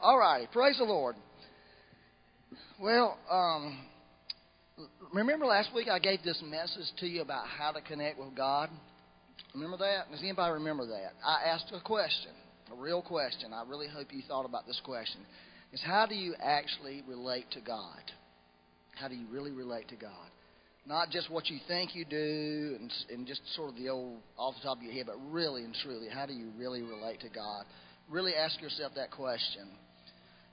All righty. Praise the Lord. Well, um, remember last week I gave this message to you about how to connect with God? Remember that? Does anybody remember that? I asked a question, a real question. I really hope you thought about this question. Is how do you actually relate to God? How do you really relate to God? Not just what you think you do and, and just sort of the old off the top of your head, but really and truly, how do you really relate to God? Really ask yourself that question.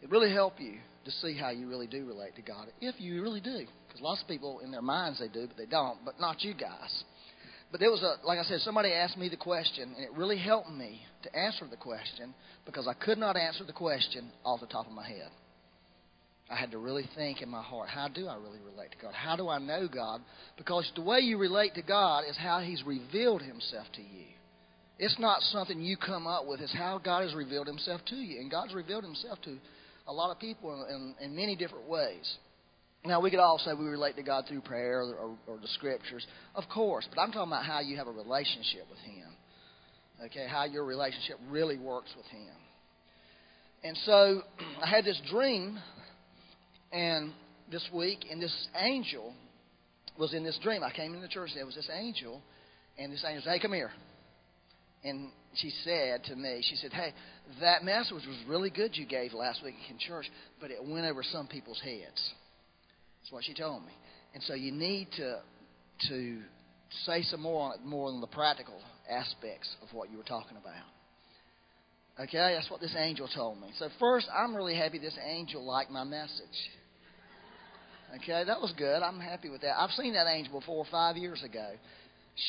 It really help you to see how you really do relate to God, if you really do. Because lots of people in their minds they do, but they don't. But not you guys. But there was a, like I said, somebody asked me the question, and it really helped me to answer the question because I could not answer the question off the top of my head. I had to really think in my heart, how do I really relate to God? How do I know God? Because the way you relate to God is how He's revealed Himself to you. It's not something you come up with, it's how God has revealed Himself to you. And God's revealed Himself to a lot of people in, in, many different ways. Now, we could all say we relate to God through prayer or, or, or the scriptures, of course, but I'm talking about how you have a relationship with Him. Okay, how your relationship really works with Him. And so I had this dream and this week, and this angel was in this dream. I came in the church, and there was this angel, and this angel said, Hey, come here. And she said to me, She said, Hey, that message was really good you gave last week in church, but it went over some people's heads. That's what she told me. And so you need to to say some more on it, more on the practical aspects of what you were talking about. Okay, that's what this angel told me. So first, I'm really happy this angel liked my message. Okay, that was good. I'm happy with that. I've seen that angel before five years ago.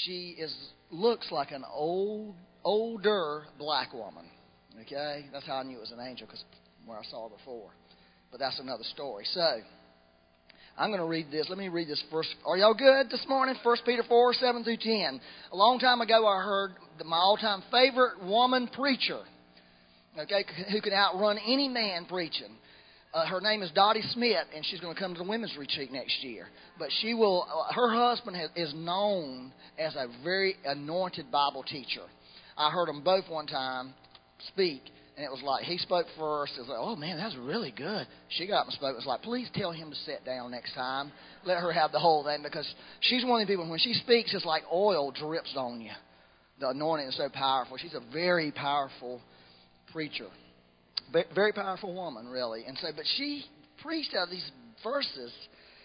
She is looks like an old, older black woman. Okay, that's how I knew it was an angel because where I saw her before. But that's another story. So I'm going to read this. Let me read this first. Are y'all good this morning? First Peter four seven through ten. A long time ago, I heard my all-time favorite woman preacher. Okay, who can outrun any man preaching. Uh, her name is Dottie Smith, and she's going to come to the women's retreat next year. But she will. Uh, her husband has, is known as a very anointed Bible teacher. I heard them both one time speak, and it was like he spoke first. It was like, oh man, that's really good. She got up and spoke. It was like, please tell him to sit down next time. Let her have the whole thing because she's one of the people. When she speaks, it's like oil drips on you. The anointing is so powerful. She's a very powerful preacher very powerful woman, really. And so, but she preached out of these verses,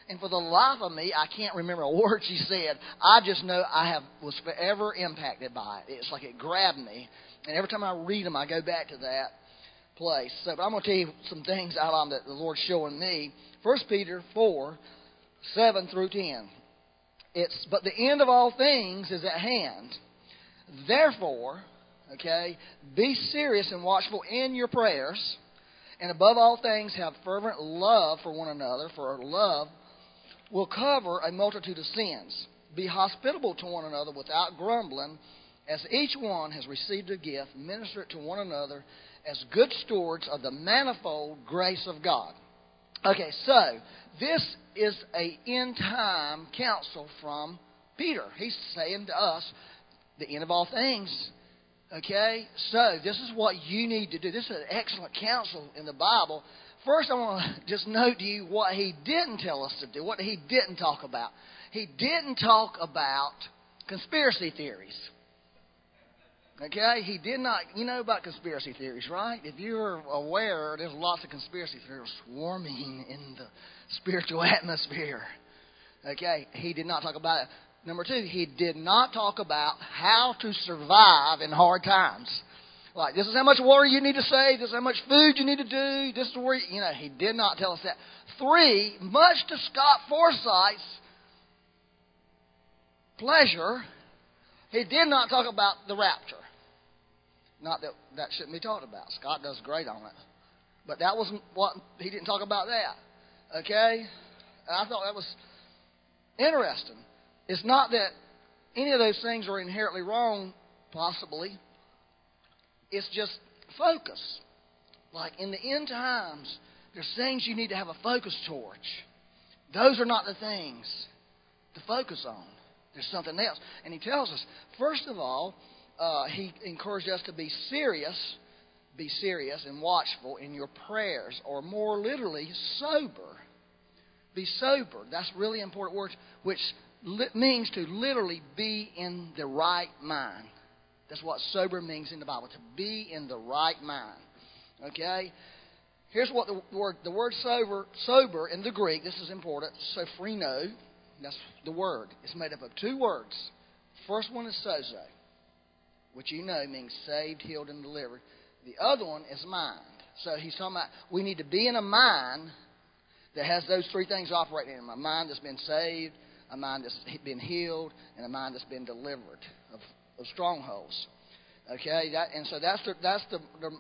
and for the life of me, I can't remember a word she said. I just know I have was forever impacted by it. It's like it grabbed me, and every time I read them, I go back to that place. So, but I'm going to tell you some things out on that the Lord's showing me. First Peter four, seven through ten. It's but the end of all things is at hand. Therefore, Okay? Be serious and watchful in your prayers. And above all things, have fervent love for one another, for love will cover a multitude of sins. Be hospitable to one another without grumbling. As each one has received a gift, minister it to one another as good stewards of the manifold grace of God. Okay, so this is a end time counsel from Peter. He's saying to us, the end of all things Okay? So, this is what you need to do. This is an excellent counsel in the Bible. First, I want to just note to you what he didn't tell us to do, what he didn't talk about. He didn't talk about conspiracy theories. Okay? He did not, you know about conspiracy theories, right? If you're aware, there's lots of conspiracy theories swarming in the spiritual atmosphere. Okay? He did not talk about it. Number two, he did not talk about how to survive in hard times. Like, this is how much water you need to save, this is how much food you need to do, this is where, you, you know, he did not tell us that. Three, much to Scott Forsyth's pleasure, he did not talk about the rapture. Not that that shouldn't be talked about. Scott does great on it. But that wasn't what, he didn't talk about that. Okay? And I thought that was interesting. It's not that any of those things are inherently wrong, possibly. It's just focus. Like in the end times, there's things you need to have a focus towards. Those are not the things to focus on. There's something else. And he tells us, first of all, uh, he encouraged us to be serious, be serious and watchful in your prayers, or more literally, sober. Be sober. That's really important word, which means to literally be in the right mind. That's what sober means in the Bible, to be in the right mind. Okay? Here's what the word the word sober sober in the Greek, this is important, sophrino, that's the word. It's made up of two words. First one is sozo, which you know means saved, healed, and delivered. The other one is mind. So he's talking about we need to be in a mind that has those three things operating in a mind that's been saved, a mind that's been healed, and a mind that's been delivered of, strongholds. Okay, that, and so that's the, that's the, the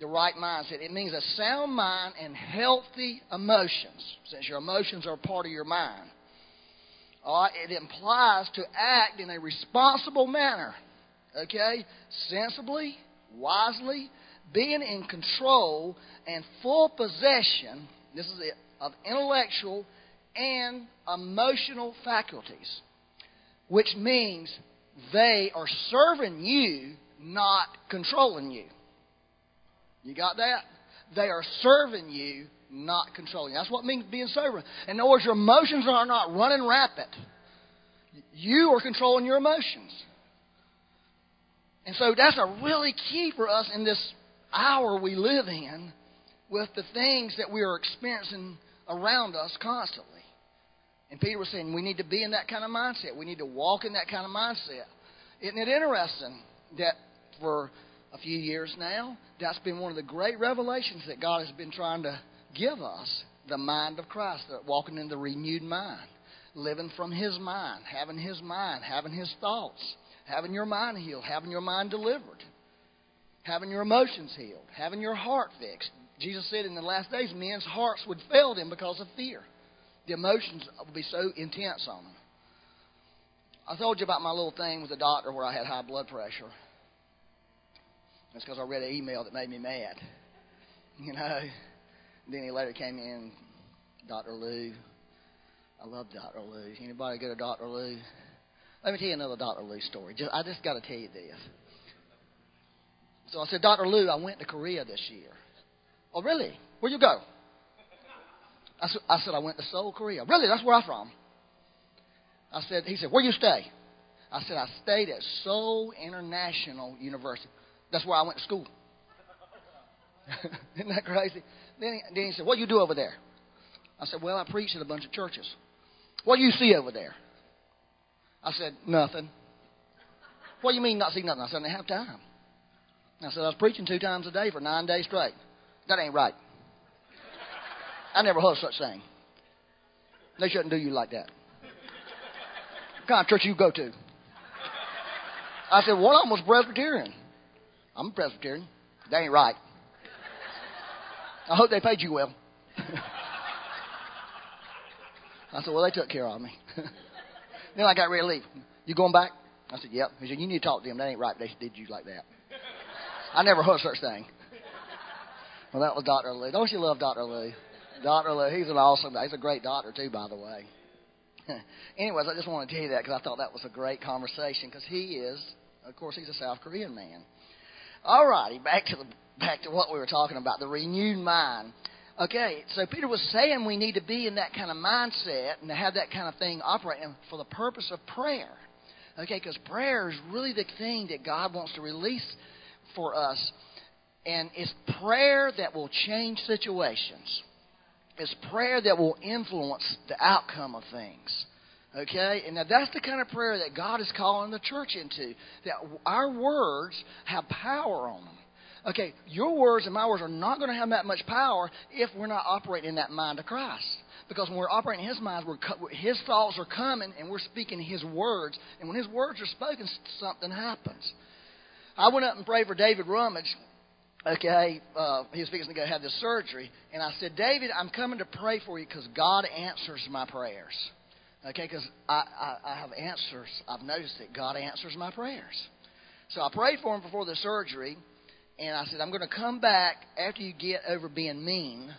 the right mindset. It means a sound mind and healthy emotions, since your emotions are part of your mind. It implies to act in a responsible manner. Okay? Sensibly, wisely, being in control and full possession, this is it, of intellectual and emotional faculties, which means they are serving you, not controlling you. You got that? They are serving you, not controlling. That's what means being sober. In other words, your emotions are not running rapid. You are controlling your emotions. And so that's a really key for us in this hour we live in with the things that we are experiencing around us constantly. And Peter was saying we need to be in that kind of mindset. We need to walk in that kind of mindset. Isn't it interesting that for a few years now, that's been one of the great revelations that God has been trying to give us the mind of Christ, walking in the renewed mind, living from His mind, having His mind, having His thoughts, having your mind healed, having your mind delivered, having your emotions healed, having your heart fixed. Jesus said in the last days, men's hearts would fail them because of fear. The emotions would be so intense on them. I told you about my little thing with the doctor where I had high blood pressure. It's because I read an email that made me mad. You know. Then he later came in, Dr. Lou. I love Dr. Lou. Anybody go to Dr. Lou? Let me tell you another Dr. Lou story. Just, I just got to tell you this. So I said, Dr. Lou, I went to Korea this year. Oh, really? Where'd you go? I said, I said, I went to Seoul, Korea. Really? That's where I'm from. I said, he said, where you stay? I said, I stayed at Seoul International University. That's where I went to school. Isn't that crazy? Then he, then he said, What do you do over there? I said, Well, I preach at a bunch of churches. What do you see over there? I said, Nothing. What do you mean not see nothing? I said, I didn't have time. I said, I was preaching two times a day for nine days straight. That ain't right. I never heard such thing. They shouldn't do you like that. What kind of church you go to? I said, one of them was Presbyterian. I'm a Presbyterian. That ain't right. I hope they paid you well. I said, Well, they took care of me. then I got ready to leave. You going back? I said, Yep. He said, You need to talk to them. That ain't right. They did you like that. I never heard such thing. Well, that was Dr. Lee. Don't you love Dr. Lou? Lou, he's an awesome. He's a great doctor, too, by the way. Anyways, I just want to tell you that because I thought that was a great conversation because he is, of course, he's a South Korean man. All righty, back to the back to what we were talking about, the renewed mind. Okay, so Peter was saying we need to be in that kind of mindset and to have that kind of thing operating for the purpose of prayer. Okay, because prayer is really the thing that God wants to release for us. And it's prayer that will change situations. It's prayer that will influence the outcome of things. Okay? And now that's the kind of prayer that God is calling the church into. That our words have power on them. Okay, your words and my words are not going to have that much power if we're not operating in that mind of Christ. Because when we're operating in His mind, His thoughts are coming and we're speaking His words. And when His words are spoken, something happens. I went up and prayed for David Rummage. Okay, uh, he was fixing to go have this surgery. And I said, David, I'm coming to pray for you because God answers my prayers. Okay, because I, I, I have answers. I've noticed that God answers my prayers. So I prayed for him before the surgery, and I said, I'm going to come back after you get over being mean,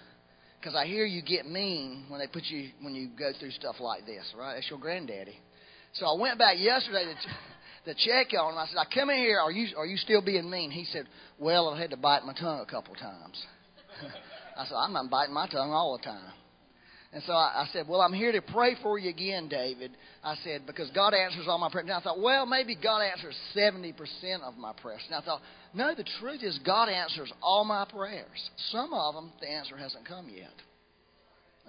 because I hear you get mean when they put you when you go through stuff like this, right? That's your granddaddy. So I went back yesterday to, to check on him. I said, I come in here. Are you are you still being mean? He said, Well, I had to bite my tongue a couple times. I said, I'm not biting my tongue all the time. And so I, I said, Well, I'm here to pray for you again, David. I said, Because God answers all my prayers. And I thought, Well, maybe God answers 70% of my prayers. And I thought, No, the truth is, God answers all my prayers. Some of them, the answer hasn't come yet.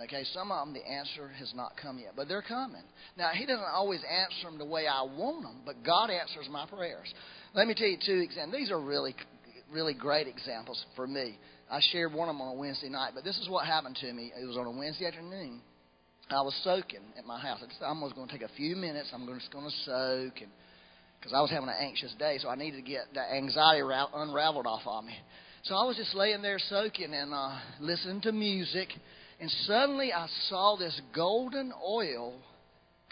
Okay, some of them the answer has not come yet, but they're coming. Now, He doesn't always answer them the way I want them, but God answers my prayers. Let me tell you two examples. These are really, really great examples for me. I shared one of them on a Wednesday night, but this is what happened to me. It was on a Wednesday afternoon. I was soaking at my house. I was going to take a few minutes. I'm just going to soak, and because I was having an anxious day, so I needed to get that anxiety unraveled off of me. So I was just laying there soaking and uh, listening to music and suddenly I saw this golden oil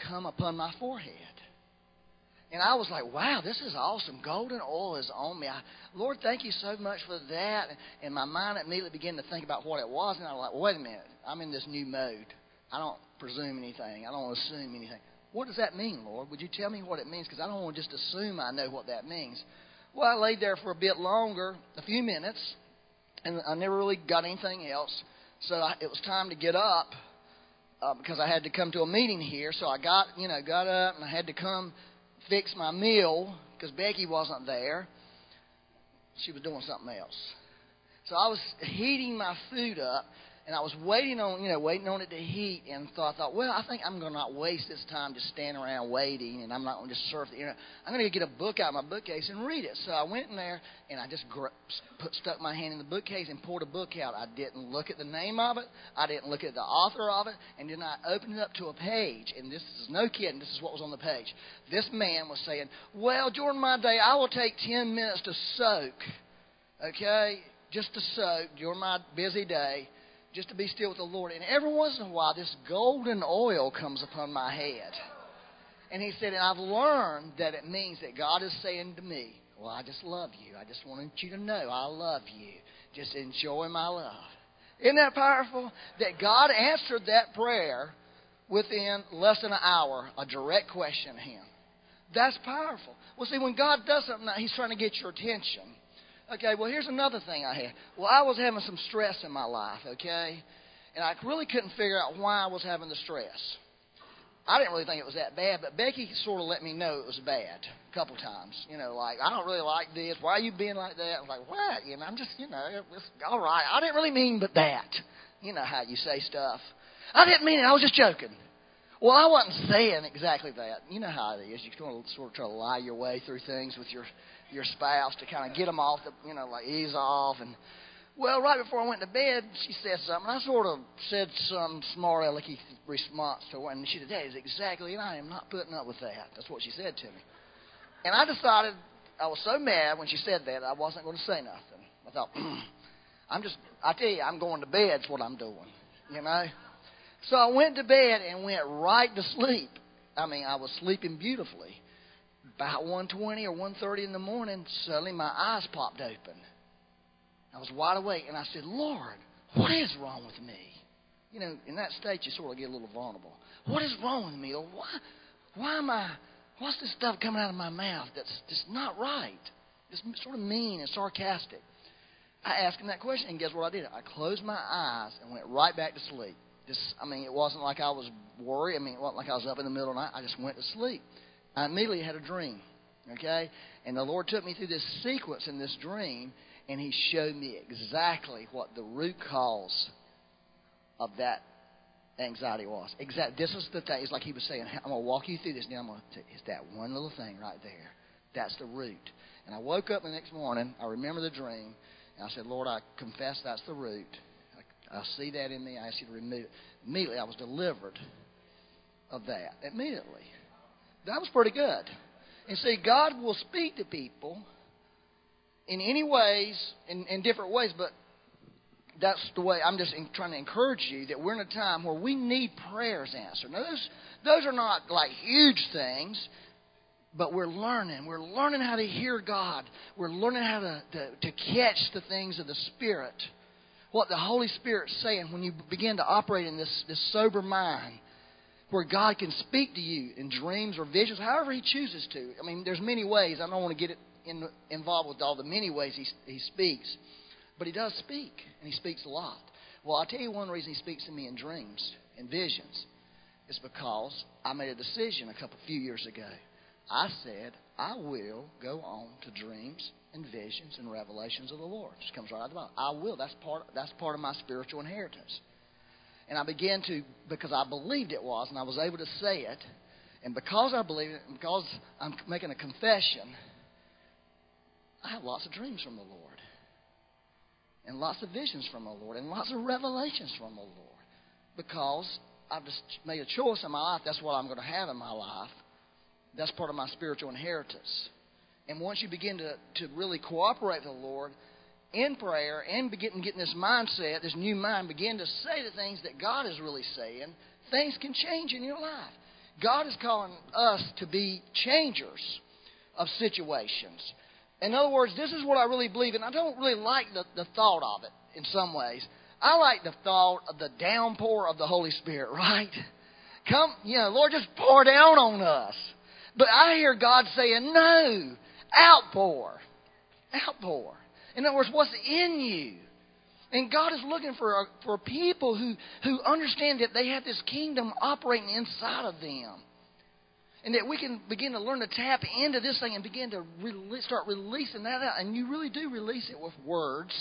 come upon my forehead. And I was like, wow, this is awesome. Golden oil is on me. I, Lord, thank you so much for that. And my mind immediately began to think about what it was. And I was like, wait a minute. I'm in this new mode. I don't presume anything. I don't assume anything. What does that mean, Lord? Would you tell me what it means? Because I don't want to just assume I know what that means. Well, I laid there for a bit longer, a few minutes, and I never really got anything else. So I, it was time to get up uh, because I had to come to a meeting here. So I got, you know, got up and I had to come fix my meal because Becky wasn't there. She was doing something else. So I was heating my food up and I was waiting on, you know, waiting on it to heat, and thought, I thought, well, I think I'm going to not waste this time just standing around waiting, and I'm not going to just surf the internet. I'm going to get a book out of my bookcase and read it. So I went in there, and I just gr- put, stuck my hand in the bookcase and pulled a book out. I didn't look at the name of it, I didn't look at the author of it, and then I opened it up to a page, and this is no kidding, this is what was on the page. This man was saying, well, during my day, I will take 10 minutes to soak, okay, just to soak during my busy day just to be still with the Lord. And every once in a while, this golden oil comes upon my head. And he said, and I've learned that it means that God is saying to me, Well, I just love you. I just wanted you to know I love you. Just enjoy my love. Isn't that powerful? That God answered that prayer within less than an hour, a direct question to him. That's powerful. Well, see, when God does something, He's trying to get your attention. Okay, well, here's another thing I had. Well, I was having some stress in my life, okay? And I really couldn't figure out why I was having the stress. I didn't really think it was that bad, but Becky sort of let me know it was bad a couple times. You know, like, I don't really like this. Why are you being like that? I was like, what? You know, I'm just, you know, it's all right. I didn't really mean but that. You know how you say stuff. I didn't mean it. I was just joking. Well, I wasn't saying exactly that. You know how it is. You kind of sort of try to lie your way through things with your your spouse to kind of get them off the, you know, like ease off. And well, right before I went to bed, she said something. I sort of said some smart alecky response to her, and she said, "That is exactly, and I am not putting up with that." That's what she said to me. And I decided I was so mad when she said that I wasn't going to say nothing. I thought, hmm, I'm just, I tell you, I'm going to bed. That's what I'm doing, you know. So I went to bed and went right to sleep. I mean, I was sleeping beautifully about 1.20 or 1.30 in the morning, suddenly my eyes popped open. I was wide awake, and I said, Lord, what is wrong with me? You know, in that state, you sort of get a little vulnerable. What is wrong with me? Why, why am I, what's this stuff coming out of my mouth that's just not right? It's sort of mean and sarcastic. I asked him that question, and guess what I did? I closed my eyes and went right back to sleep. Just, I mean, it wasn't like I was worried. I mean, it wasn't like I was up in the middle of the night. I just went to sleep. I immediately had a dream. Okay? And the Lord took me through this sequence in this dream, and He showed me exactly what the root cause of that anxiety was. Exact. This is the thing. It's like He was saying, I'm to walk you through this. Now I'm going to. It's that one little thing right there. That's the root. And I woke up the next morning. I remember the dream, and I said, Lord, I confess that's the root. I, see that in me. I ask you to remove it. Immediately, I was delivered of that. Immediately. That was pretty good. And see, God will speak to people in any ways, in, in different ways, but that's the way I'm just trying to encourage you that we're in a time where we need prayers answered. Now, those, those are not like huge things, but we're learning. We're learning how to hear God. We're learning how to, to, to catch the things of the Spirit. What the Holy Spirit's saying when you begin to operate in this, this sober mind where God can speak to you in dreams or visions, however He chooses to. I mean, there's many ways. I don't want to get in, involved with all the many ways He, he speaks, but He does speak, and He speaks a lot. Well, I'll tell you one reason He speaks to me in dreams and visions is because I made a decision a couple few years ago. I said I will go on to dreams and visions and revelations of the Lord. It just comes right out of the Bible. I will. That's part. That's part of my spiritual inheritance. And I began to because I believed it was, and I was able to say it. And because I believe it, and because I'm making a confession, I have lots of dreams from the Lord, and lots of visions from the Lord, and lots of revelations from the Lord, because I've just made a choice in my life. That's what I'm going to have in my life. That's part of my spiritual inheritance. And once you begin to, to really cooperate with the Lord in prayer and begin getting this mindset, this new mind, begin to say the things that God is really saying, things can change in your life. God is calling us to be changers of situations. In other words, this is what I really believe, and I don't really like the, the thought of it in some ways. I like the thought of the downpour of the Holy Spirit, right? Come, you know, Lord, just pour down on us. But I hear God saying, no, outpour. Outpour. In other words, what's in you? And God is looking for, for people who, who understand that they have this kingdom operating inside of them. And that we can begin to learn to tap into this thing and begin to start releasing that out. And you really do release it with words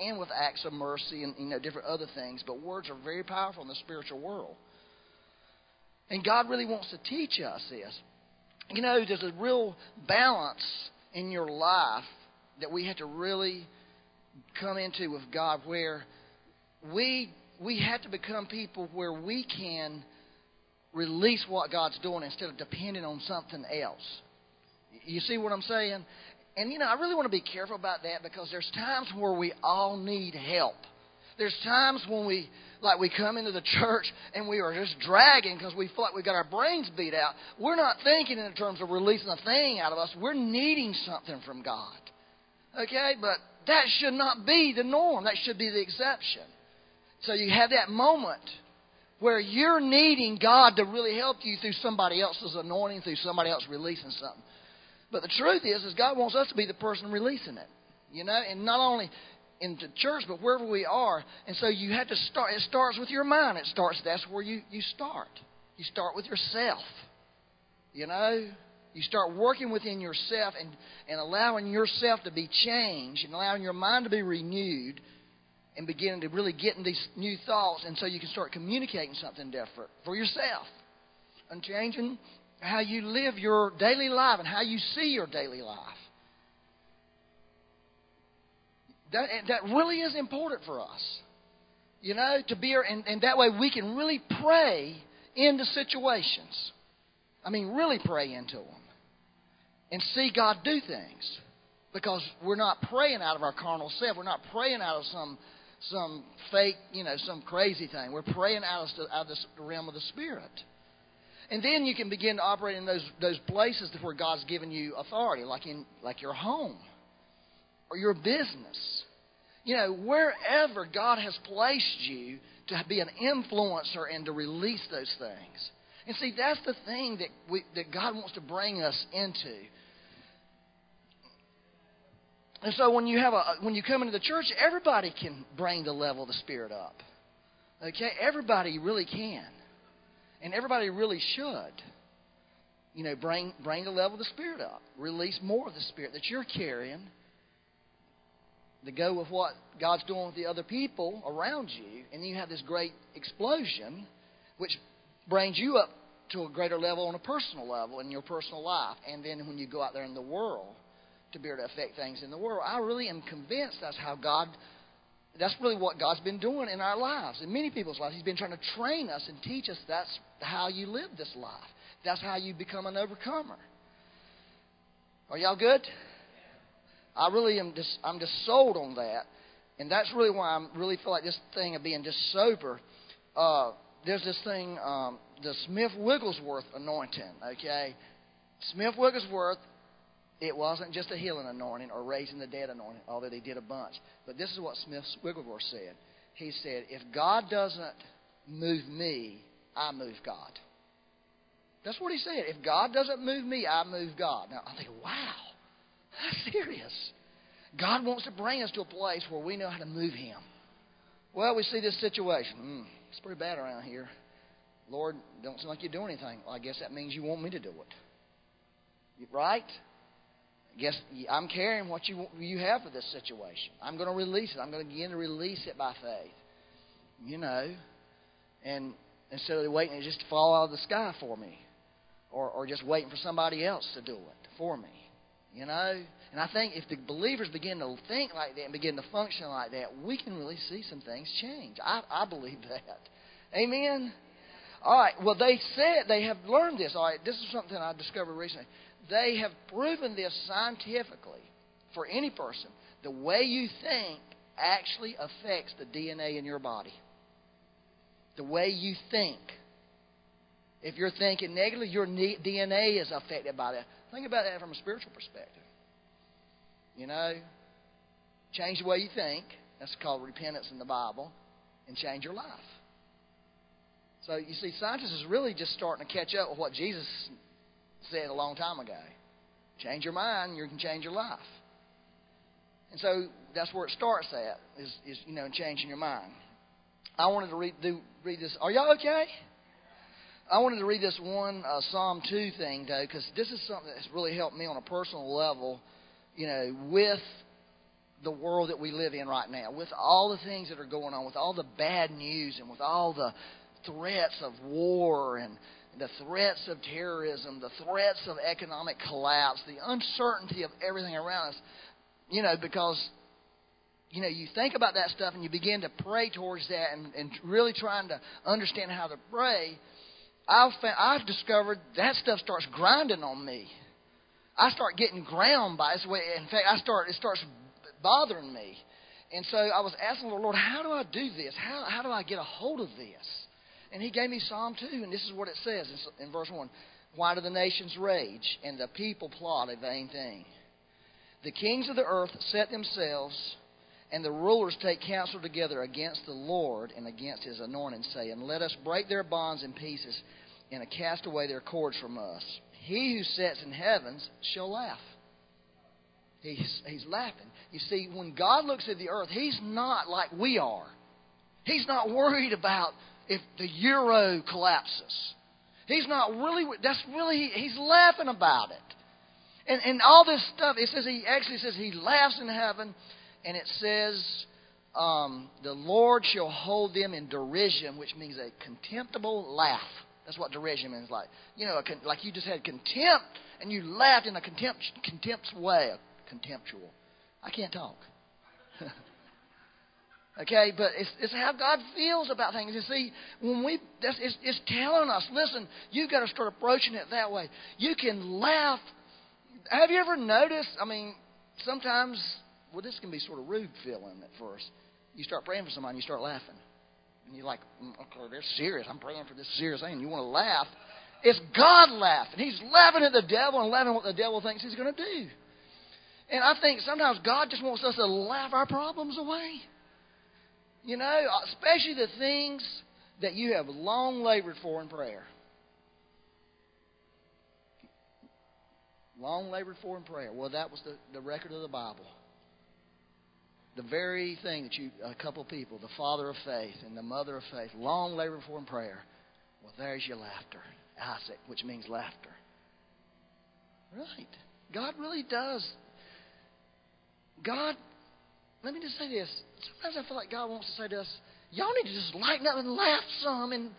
and with acts of mercy and you know different other things. But words are very powerful in the spiritual world. And God really wants to teach us this. You know, there's a real balance in your life that we have to really come into with God where we we have to become people where we can release what God's doing instead of depending on something else. You see what I'm saying? And you know, I really want to be careful about that because there's times where we all need help. There's times when we like we come into the church and we are just dragging because we feel like we've got our brains beat out. We're not thinking in terms of releasing a thing out of us. We're needing something from God. Okay? But that should not be the norm. That should be the exception. So you have that moment where you're needing God to really help you through somebody else's anointing, through somebody else releasing something. But the truth is, is God wants us to be the person releasing it. You know, and not only in the church, but wherever we are. And so you have to start. It starts with your mind. It starts. That's where you you start. You start with yourself. You know, you start working within yourself and and allowing yourself to be changed and allowing your mind to be renewed and beginning to really get in these new thoughts, and so you can start communicating something different for yourself and changing how you live your daily life and how you see your daily life. That, that really is important for us. You know, to be, and, and that way we can really pray into situations. I mean, really pray into them. And see God do things. Because we're not praying out of our carnal self. We're not praying out of some some fake, you know, some crazy thing. We're praying out of, out of the realm of the Spirit. And then you can begin to operate in those, those places where God's given you authority, like in like your home or your business. You know, wherever God has placed you to be an influencer and to release those things. And see, that's the thing that we, that God wants to bring us into. And so when you have a when you come into the church, everybody can bring the level of the spirit up. Okay, everybody really can, and everybody really should. You know, bring bring the level of the spirit up. Release more of the spirit that you're carrying. To go with what God's doing with the other people around you, and you have this great explosion, which brings you up to a greater level on a personal level in your personal life. And then when you go out there in the world, to be able to affect things in the world. I really am convinced that's how God, that's really what God's been doing in our lives, in many people's lives. He's been trying to train us and teach us that's how you live this life. That's how you become an overcomer. Are y'all good? I really am just, I'm just sold on that. And that's really why I really feel like this thing of being just sober. Uh, there's this thing, um, the Smith Wigglesworth anointing, okay? Smith Wigglesworth it wasn't just a healing anointing or raising the dead anointing, although they did a bunch. But this is what Smith Wigglesworth said. He said, If God doesn't move me, I move God. That's what he said. If God doesn't move me, I move God. Now, I'm thinking, wow, that's serious. God wants to bring us to a place where we know how to move him. Well, we see this situation. Mm, it's pretty bad around here. Lord, don't seem like you're doing anything. Well, I guess that means you want me to do it. Right? I guess I'm carrying what you you have for this situation. I'm going to release it. I'm going to begin to release it by faith. You know, and instead of waiting it just to fall out of the sky for me, or or just waiting for somebody else to do it for me. You know, and I think if the believers begin to think like that and begin to function like that, we can really see some things change. I I believe that. Amen. All right. Well, they said they have learned this. All right. This is something I discovered recently. They have proven this scientifically for any person. The way you think actually affects the DNA in your body. The way you think. If you're thinking negatively, your DNA is affected by that. Think about that from a spiritual perspective. You know, change the way you think. That's called repentance in the Bible. And change your life. So you see, scientists is really just starting to catch up with what Jesus said a long time ago. Change your mind, you can change your life. And so that's where it starts at, is, is you know, changing your mind. I wanted to read, do, read this. Are y'all okay? I wanted to read this one uh, Psalm 2 thing, though, because this is something that's really helped me on a personal level, you know, with the world that we live in right now, with all the things that are going on, with all the bad news, and with all the threats of war and the threats of terrorism, the threats of economic collapse, the uncertainty of everything around us. You know, because you know, you think about that stuff and you begin to pray towards that and, and really trying to understand how to pray. I've found, I've discovered that stuff starts grinding on me. I start getting ground by it. In fact, I start it starts bothering me. And so I was asking the Lord, how do I do this? How how do I get a hold of this? And he gave me Psalm 2, and this is what it says in verse 1 Why do the nations rage, and the people plot a vain thing? The kings of the earth set themselves, and the rulers take counsel together against the Lord and against his anointed, saying, Let us break their bonds in pieces and cast away their cords from us. He who sits in heavens shall laugh. He's, he's laughing. You see, when God looks at the earth, He's not like we are. He's not worried about if the euro collapses. He's not really, that's really, he's laughing about it. And, and all this stuff, it says he actually says he laughs in heaven, and it says, um, the Lord shall hold them in derision, which means a contemptible laugh. That's what derision means like. You know, like you just had contempt, and you laughed in a contempt, contempt way, contemptual. I can't talk. Okay, but it's, it's how God feels about things. You see, when we, that's, it's, it's telling us, listen, you've got to start approaching it that way. You can laugh. Have you ever noticed? I mean, sometimes, well, this can be sort of rude feeling at first. You start praying for somebody, you start laughing. And you're like, mm, okay, they're serious. I'm praying for this serious thing. You want to laugh. It's God laughing. He's laughing at the devil and laughing at what the devil thinks he's going to do. And I think sometimes God just wants us to laugh our problems away. You know, especially the things that you have long labored for in prayer. Long labored for in prayer. Well, that was the, the record of the Bible. The very thing that you, a couple people, the father of faith and the mother of faith, long labor for in prayer. Well, there's your laughter. Isaac, which means laughter. Right. God really does. God let me just say this. Sometimes I feel like God wants to say to us, y'all need to just lighten up and laugh some and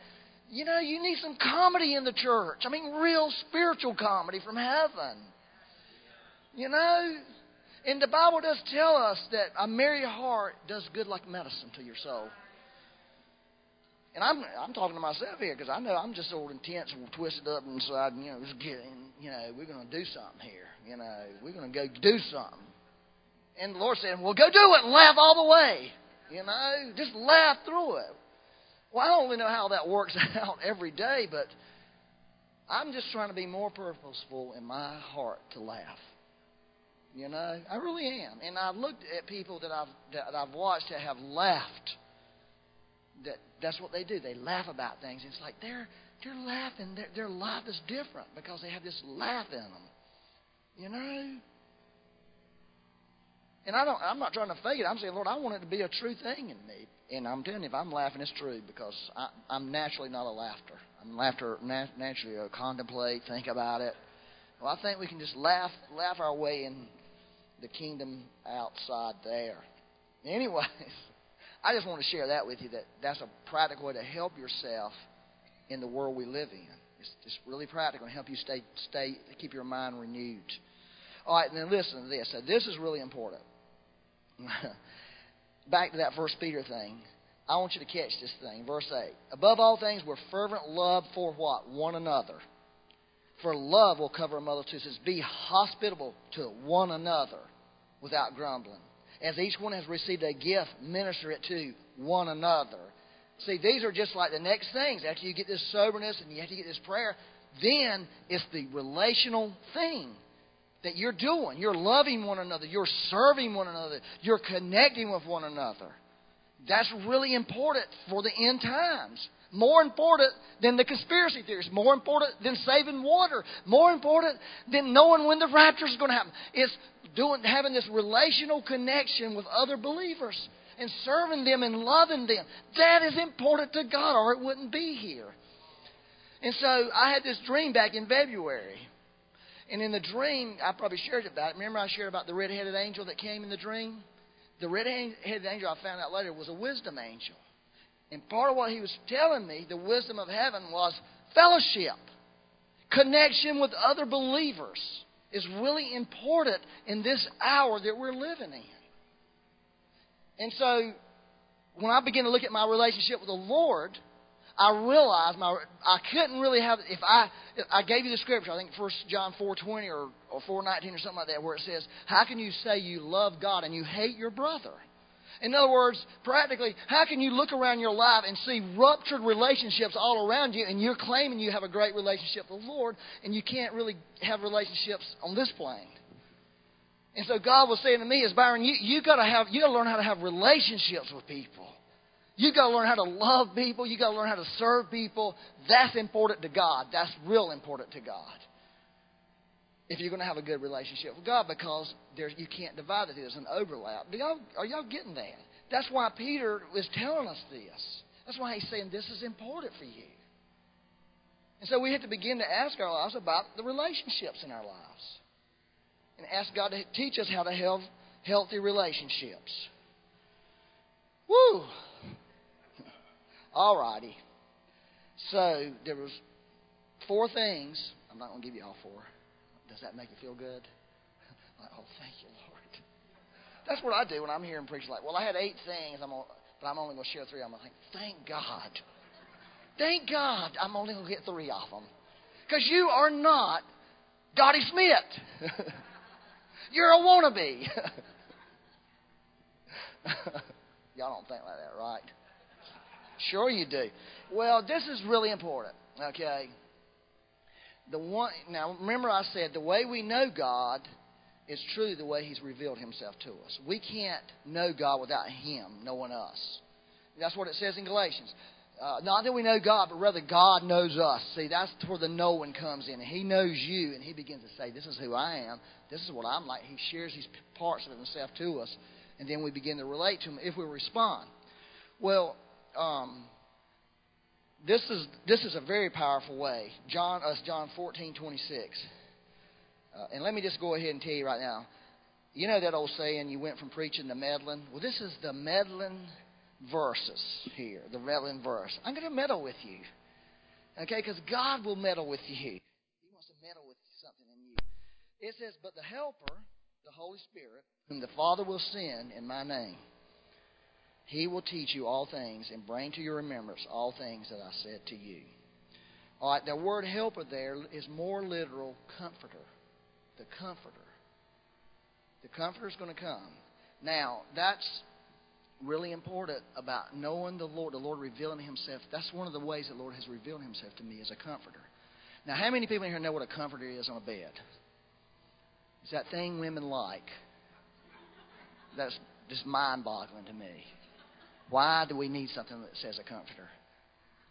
you know, you need some comedy in the church. I mean, real spiritual comedy from heaven. You know? And the Bible does tell us that a merry heart does good like medicine to your soul. And I'm I'm talking to myself here because I know I'm just so intense and twisted up inside. You know, just getting. You know, we're going to do something here. You know, we're going to go do something. And the Lord said, Well, go do it and laugh all the way. You know, just laugh through it. Well, I don't really know how that works out every day, but I'm just trying to be more purposeful in my heart to laugh. You know, I really am. And I've looked at people that I've that I've watched that have laughed. That that's what they do. They laugh about things. It's like they're they're laughing. Their, their life is different because they have this laugh in them. You know? And I don't, I'm not trying to fake it. I'm saying, Lord, I want it to be a true thing in me. And I'm telling you, if I'm laughing, it's true because I, I'm naturally not a laughter. I'm laughter nat- naturally a contemplate, think about it. Well, I think we can just laugh, laugh our way in the kingdom outside there. Anyways, I just want to share that with you. That that's a practical way to help yourself in the world we live in. It's just really practical and help you stay stay keep your mind renewed. All right, and then listen to this. So this is really important. Back to that First Peter thing. I want you to catch this thing. Verse 8. Above all things, we're fervent love for what? One another. For love will cover a multitude. It says, Be hospitable to one another without grumbling. As each one has received a gift, minister it to one another. See, these are just like the next things. After you get this soberness and you have to get this prayer, then it's the relational thing that you're doing. You're loving one another. You're serving one another. You're connecting with one another. That's really important for the end times. More important than the conspiracy theories. More important than saving water. More important than knowing when the rapture is going to happen. It's doing, having this relational connection with other believers and serving them and loving them. That is important to God, or it wouldn't be here. And so I had this dream back in February. And in the dream, I probably shared about it. Remember, I shared about the red headed angel that came in the dream? The red headed angel, I found out later, was a wisdom angel. And part of what he was telling me, the wisdom of heaven, was fellowship, connection with other believers is really important in this hour that we're living in. And so, when I began to look at my relationship with the Lord, I realized my I couldn't really have if I I gave you the scripture I think First John four twenty or or four nineteen or something like that where it says how can you say you love God and you hate your brother in other words, practically, how can you look around your life and see ruptured relationships all around you and you're claiming you have a great relationship with the Lord and you can't really have relationships on this plane? And so God was saying to me, "Is Byron, you you gotta have you gotta learn how to have relationships with people. You got to learn how to love people. You got to learn how to serve people. That's important to God. That's real important to God. If you're going to have a good relationship with God, because there's, you can't divide it. There's an overlap. Y'all, are y'all getting that? That's why Peter is telling us this. That's why he's saying this is important for you. And so we have to begin to ask our lives about the relationships in our lives. And ask God to teach us how to have healthy relationships. Woo! All righty. So there was four things. I'm not going to give you all four. Does that make you feel good? Like, oh, thank you, Lord. That's what I do when I'm hearing preachers like, well, I had eight things, I'm gonna, but I'm only going to share three. I'm think, thank God. Thank God I'm only going to get three of them. Because you are not Dottie Smith. You're a wannabe. Y'all don't think like that, right? Sure you do. Well, this is really important. Okay. The one now remember I said the way we know God is truly the way He's revealed Himself to us. We can't know God without Him knowing us. That's what it says in Galatians. Uh, not that we know God, but rather God knows us. See, that's where the knowing comes in. He knows you, and He begins to say, This is who I am. This is what I'm like. He shares these parts of Himself to us, and then we begin to relate to Him if we respond. Well, um, this is this is a very powerful way. John us John fourteen twenty six. Uh, and let me just go ahead and tell you right now. You know that old saying, you went from preaching to meddling? Well, this is the meddling verses here, the meddling verse. I'm going to meddle with you. Okay? Because God will meddle with you. He wants to meddle with something in you. It says, But the Helper, the Holy Spirit, whom the Father will send in my name, he will teach you all things and bring to your remembrance all things that I said to you. All right, the word helper there is more literal comforter. The comforter. The comforter is going to come. Now, that's really important about knowing the Lord, the Lord revealing Himself. That's one of the ways the Lord has revealed Himself to me as a comforter. Now, how many people in here know what a comforter is on a bed? It's that thing women like. That's just mind boggling to me. Why do we need something that says a comforter?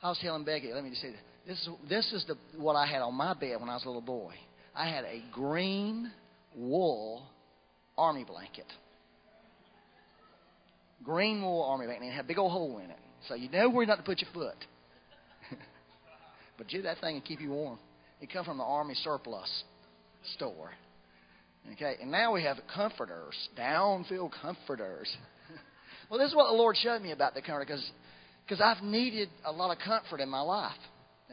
I was telling Becky, let me just say this. This is, this is the, what I had on my bed when I was a little boy. I had a green wool army blanket. Green wool army blanket. And it had a big old hole in it. So you know where not to put your foot. but gee, that thing will keep you warm. It come from the army surplus store. Okay, and now we have comforters, downfield comforters. Well, this is what the Lord showed me about the comforter because because I've needed a lot of comfort in my life.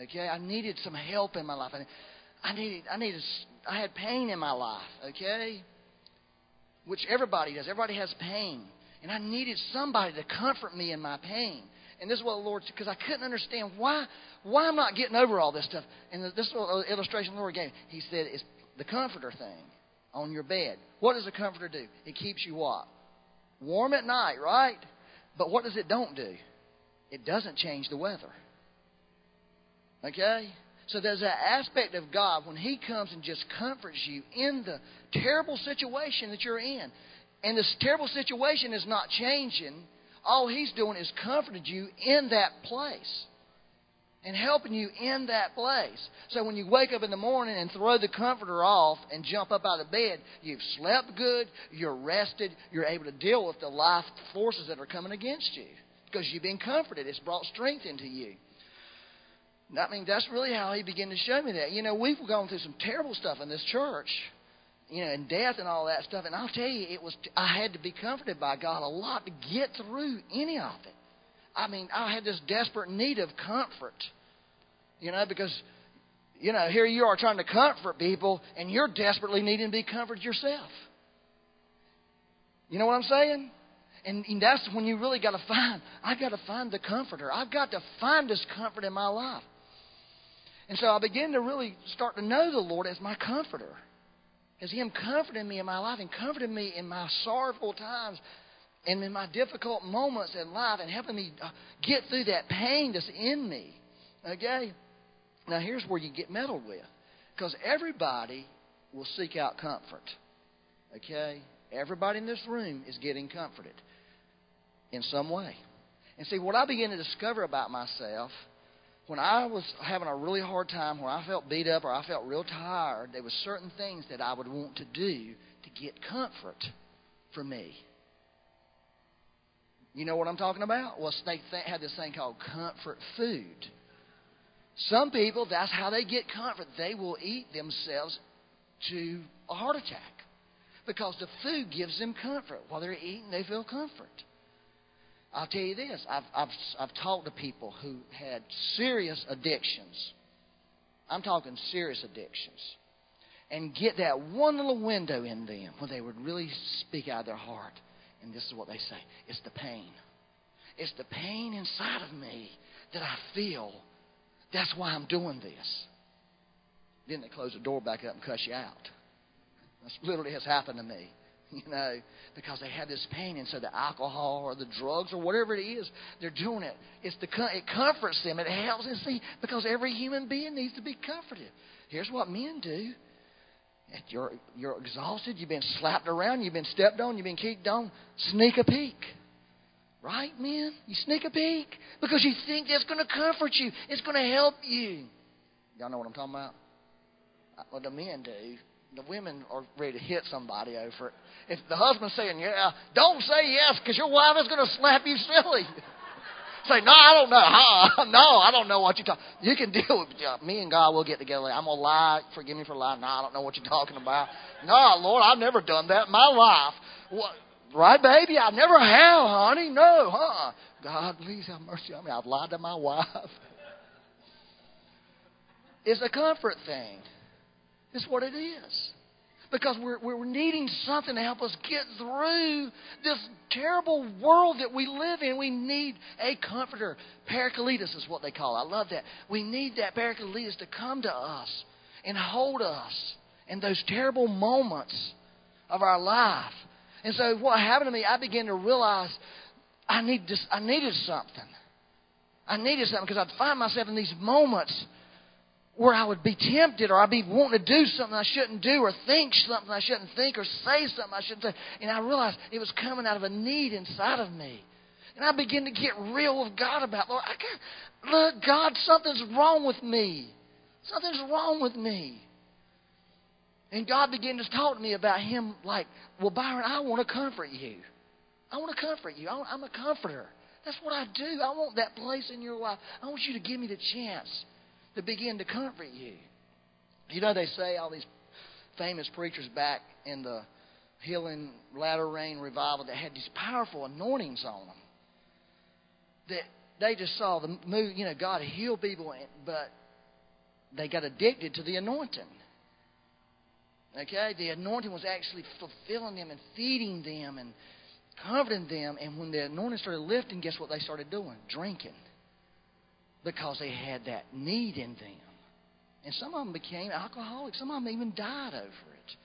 Okay, I needed some help in my life. I needed, I needed, I had pain in my life. Okay, which everybody does. Everybody has pain, and I needed somebody to comfort me in my pain. And this is what the Lord, said, because I couldn't understand why, why I'm not getting over all this stuff. And this is what illustration the Lord gave. He said, "It's the comforter thing on your bed. What does a comforter do? It keeps you what? Warm at night, right? But what does it don't do? It doesn't change the weather. Okay? So there's that aspect of God when He comes and just comforts you in the terrible situation that you're in. And this terrible situation is not changing. All He's doing is comforting you in that place and helping you in that place. So when you wake up in the morning and throw the comforter off and jump up out of bed, you've slept good, you're rested, you're able to deal with the life forces that are coming against you because you've been comforted. It's brought strength into you. I mean, that's really how he began to show me that. You know, we've gone through some terrible stuff in this church, you know, and death and all that stuff. And I'll tell you, it was I had to be comforted by God a lot to get through any of it. I mean, I had this desperate need of comfort, you know, because, you know, here you are trying to comfort people, and you're desperately needing to be comforted yourself. You know what I'm saying? And, and that's when you really got to find, I've got to find the comforter. I've got to find this comfort in my life. And so I began to really start to know the Lord as my comforter. As Him comforting me in my life and comforting me in my sorrowful times and in my difficult moments in life and helping me uh, get through that pain that's in me. Okay? Now, here's where you get meddled with. Because everybody will seek out comfort. Okay? Everybody in this room is getting comforted in some way. And see, what I began to discover about myself when I was having a really hard time, when I felt beat up or I felt real tired, there were certain things that I would want to do to get comfort for me. You know what I'm talking about? Well, they had this thing called comfort food. Some people, that's how they get comfort. They will eat themselves to a heart attack because the food gives them comfort. While they're eating, they feel comfort. I'll tell you this I've, I've, I've talked to people who had serious addictions. I'm talking serious addictions. And get that one little window in them where they would really speak out of their heart. And this is what they say it's the pain. It's the pain inside of me that I feel. That's why I'm doing this. Then they close the door back up and cuss you out. That's literally has happened to me. you know, because they have this pain, and so the alcohol or the drugs or whatever it is, they're doing it. It's the it comforts them. It helps them see because every human being needs to be comforted. Here's what men do. You're you're exhausted, you've been slapped around, you've been stepped on, you've been kicked on, sneak a peek. Right, men? You sneak a peek because you think that's going to comfort you. It's going to help you. Y'all know what I'm talking about? Uh, well, the men do the women are ready to hit somebody over it. If the husband's saying, yeah, don't say yes because your wife is going to slap you silly. Say, no, I don't know. Huh? No, I don't know what you're talking You can deal with yeah, Me and God We'll get together. I'm to lie. Forgive me for lying. No, I don't know what you're talking about. No, Lord, I've never done that in my life. What? Right, baby? I never have, honey. No, huh? God, please have mercy on me. I've lied to my wife. It's a comfort thing. It's what it is. Because we're, we're needing something to help us get through this terrible world that we live in. We need a comforter. Paracletus is what they call it. I love that. We need that Paracletus to come to us and hold us in those terrible moments of our life. And so what happened to me, I began to realize I need this, I needed something. I needed something because I'd find myself in these moments where I would be tempted or I'd be wanting to do something I shouldn't do or think something I shouldn't think or say something I shouldn't say. And I realized it was coming out of a need inside of me. And I begin to get real with God about, Lord, I got, look, God, something's wrong with me. Something's wrong with me. And God began to talk to me about Him like, well, Byron, I want to comfort you. I want to comfort you. I'm a comforter. That's what I do. I want that place in your life. I want you to give me the chance to begin to comfort you. You know, they say all these famous preachers back in the healing latter rain revival that had these powerful anointings on them. That they just saw the move, you know, God heal people, but they got addicted to the anointing. Okay? The anointing was actually fulfilling them and feeding them and comforting them. And when the anointing started lifting, guess what they started doing? Drinking. Because they had that need in them. And some of them became alcoholics. Some of them even died over it.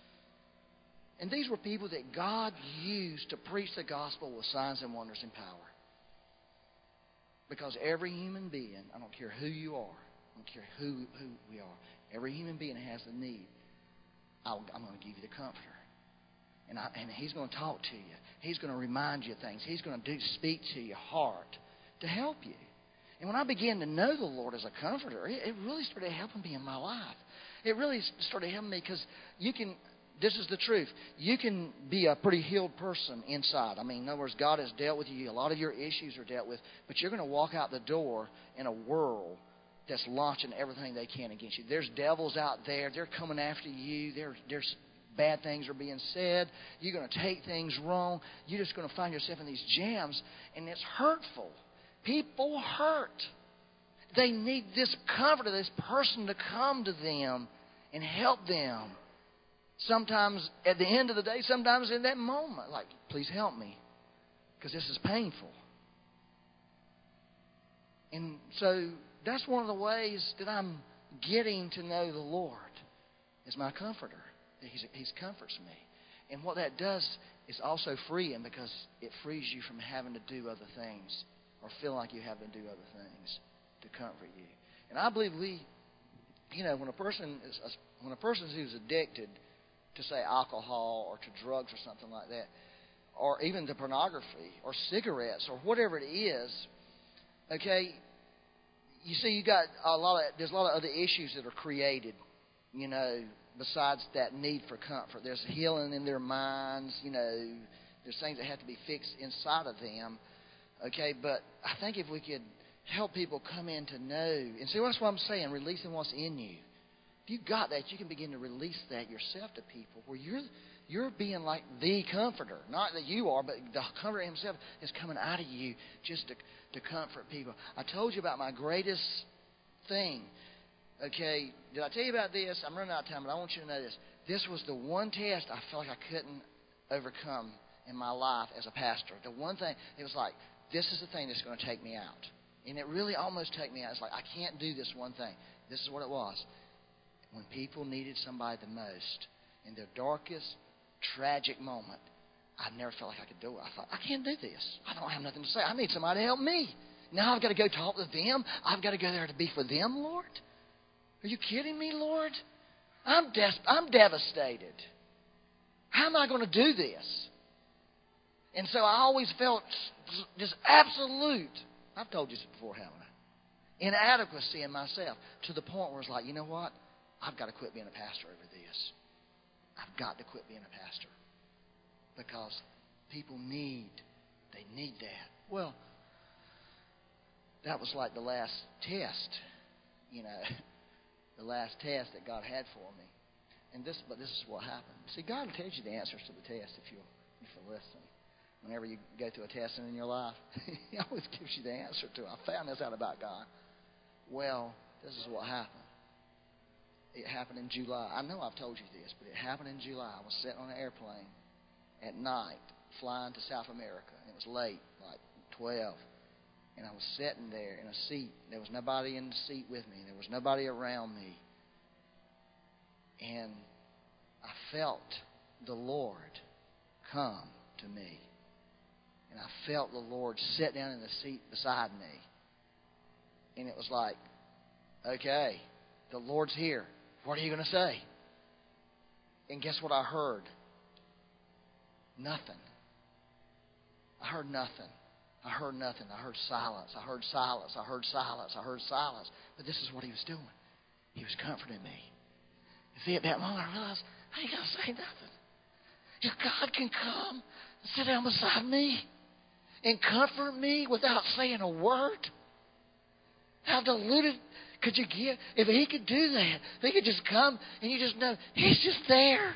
And these were people that God used to preach the gospel with signs and wonders and power. Because every human being, I don't care who you are, I don't care who, who we are, every human being has a need. I'll, I'm going to give you the comforter. And, I, and he's going to talk to you. He's going to remind you of things. He's going to do, speak to your heart to help you. And when I began to know the Lord as a comforter, it, it really started helping me in my life. It really started helping me because you can, this is the truth. You can be a pretty healed person inside. I mean, in other words, God has dealt with you. A lot of your issues are dealt with. But you're going to walk out the door in a world that's launching everything they can against you. There's devils out there. They're coming after you. There, there's bad things are being said. You're going to take things wrong. You're just going to find yourself in these jams, and it's hurtful. People hurt. They need this comforter, this person to come to them and help them. Sometimes at the end of the day, sometimes in that moment, like, please help me, because this is painful. And so that's one of the ways that I'm getting to know the Lord is my comforter. He's, he comforts me. And what that does is also freeing because it frees you from having to do other things or feel like you have to do other things to comfort you. And I believe we, you know, when a person is when a person who's addicted to say alcohol or to drugs or something like that, or even to pornography or cigarettes or whatever it is, okay, you see, you got a lot of there's a lot of other issues that are created, you know, besides that need for comfort. There's healing in their minds, you know, there's things that have to be fixed inside of them. Okay, but I think if we could help people come in to know and see that's what I'm saying, releasing what's in you. If you got that, you can begin to release that yourself to people where you're you're being like the comforter. Not that you are, but the comforter himself is coming out of you just to, to comfort people. I told you about my greatest thing. Okay, did I tell you about this? I'm running out of time, but I want you to know this. This was the one test I felt like I couldn't overcome in my life as a pastor. The one thing, it was like, this is the thing that's going to take me out. And it really almost took me out. It's like, I can't do this one thing. This is what it was. When people needed somebody the most, in their darkest, tragic moment, I never felt like I could do it. I thought, I can't do this. I don't have nothing to say. I need somebody to help me. Now I've got to go talk to them. I've got to go there to be for them, Lord. Are you kidding me, Lord? I'm des- I'm devastated. How am I going to do this? And so I always felt just absolute. I've told you this before, haven't I? Inadequacy in myself to the point where it's like, you know what? I've got to quit being a pastor over this. I've got to quit being a pastor because people need they need that. Well, that was like the last test, you know, the last test that God had for me. And this, but this is what happened. See, God tells you the answers to the test if you if you listen. Whenever you go through a test in your life, He always gives you the answer to it. I found this out about God. Well, this is what happened. It happened in July. I know I've told you this, but it happened in July. I was sitting on an airplane at night flying to South America. It was late, like 12. And I was sitting there in a seat. There was nobody in the seat with me, there was nobody around me. And I felt the Lord come to me. And I felt the Lord sit down in the seat beside me. And it was like, okay, the Lord's here. What are you going to say? And guess what I heard? Nothing. I heard nothing. I heard nothing. I heard silence. I heard silence. I heard silence. I heard silence. But this is what he was doing. He was comforting me. You see, at that moment, I realized I ain't going to say nothing. If God can come and sit down beside me and comfort me without saying a word, how deluded could you get? If He could do that, if He could just come and you just know He's just there.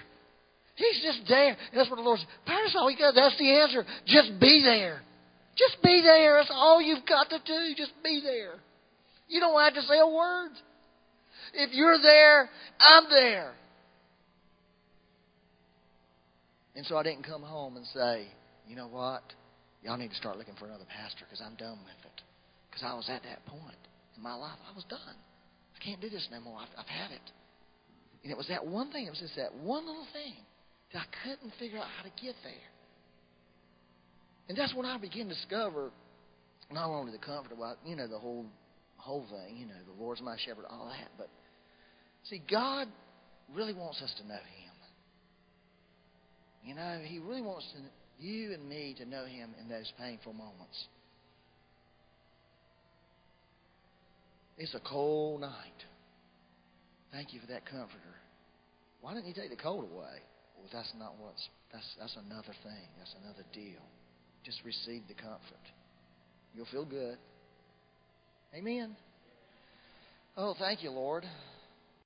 He's just there. And that's what the Lord says. That's all you got. That's the answer. Just be there. Just be there. That's all you've got to do. Just be there. You don't have to say a word. If you're there, I'm there. And so I didn't come home and say, you know what? Y'all need to start looking for another pastor because I'm done with it. Because I was at that point in my life. I was done. I can't do this no more. I've, I've had it. And it was that one thing. It was just that one little thing that I couldn't figure out how to get there. And that's when I began to discover not only the comfort about, you know, the whole whole thing, you know, the Lord's my shepherd, all that, but see, God really wants us to know Him. You know, He really wants to, you and me to know Him in those painful moments. It's a cold night. Thank you for that comforter. Why didn't He take the cold away? Well, that's not what's that's that's another thing. That's another deal. Just receive the comfort. You'll feel good. Amen. Oh, thank you, Lord.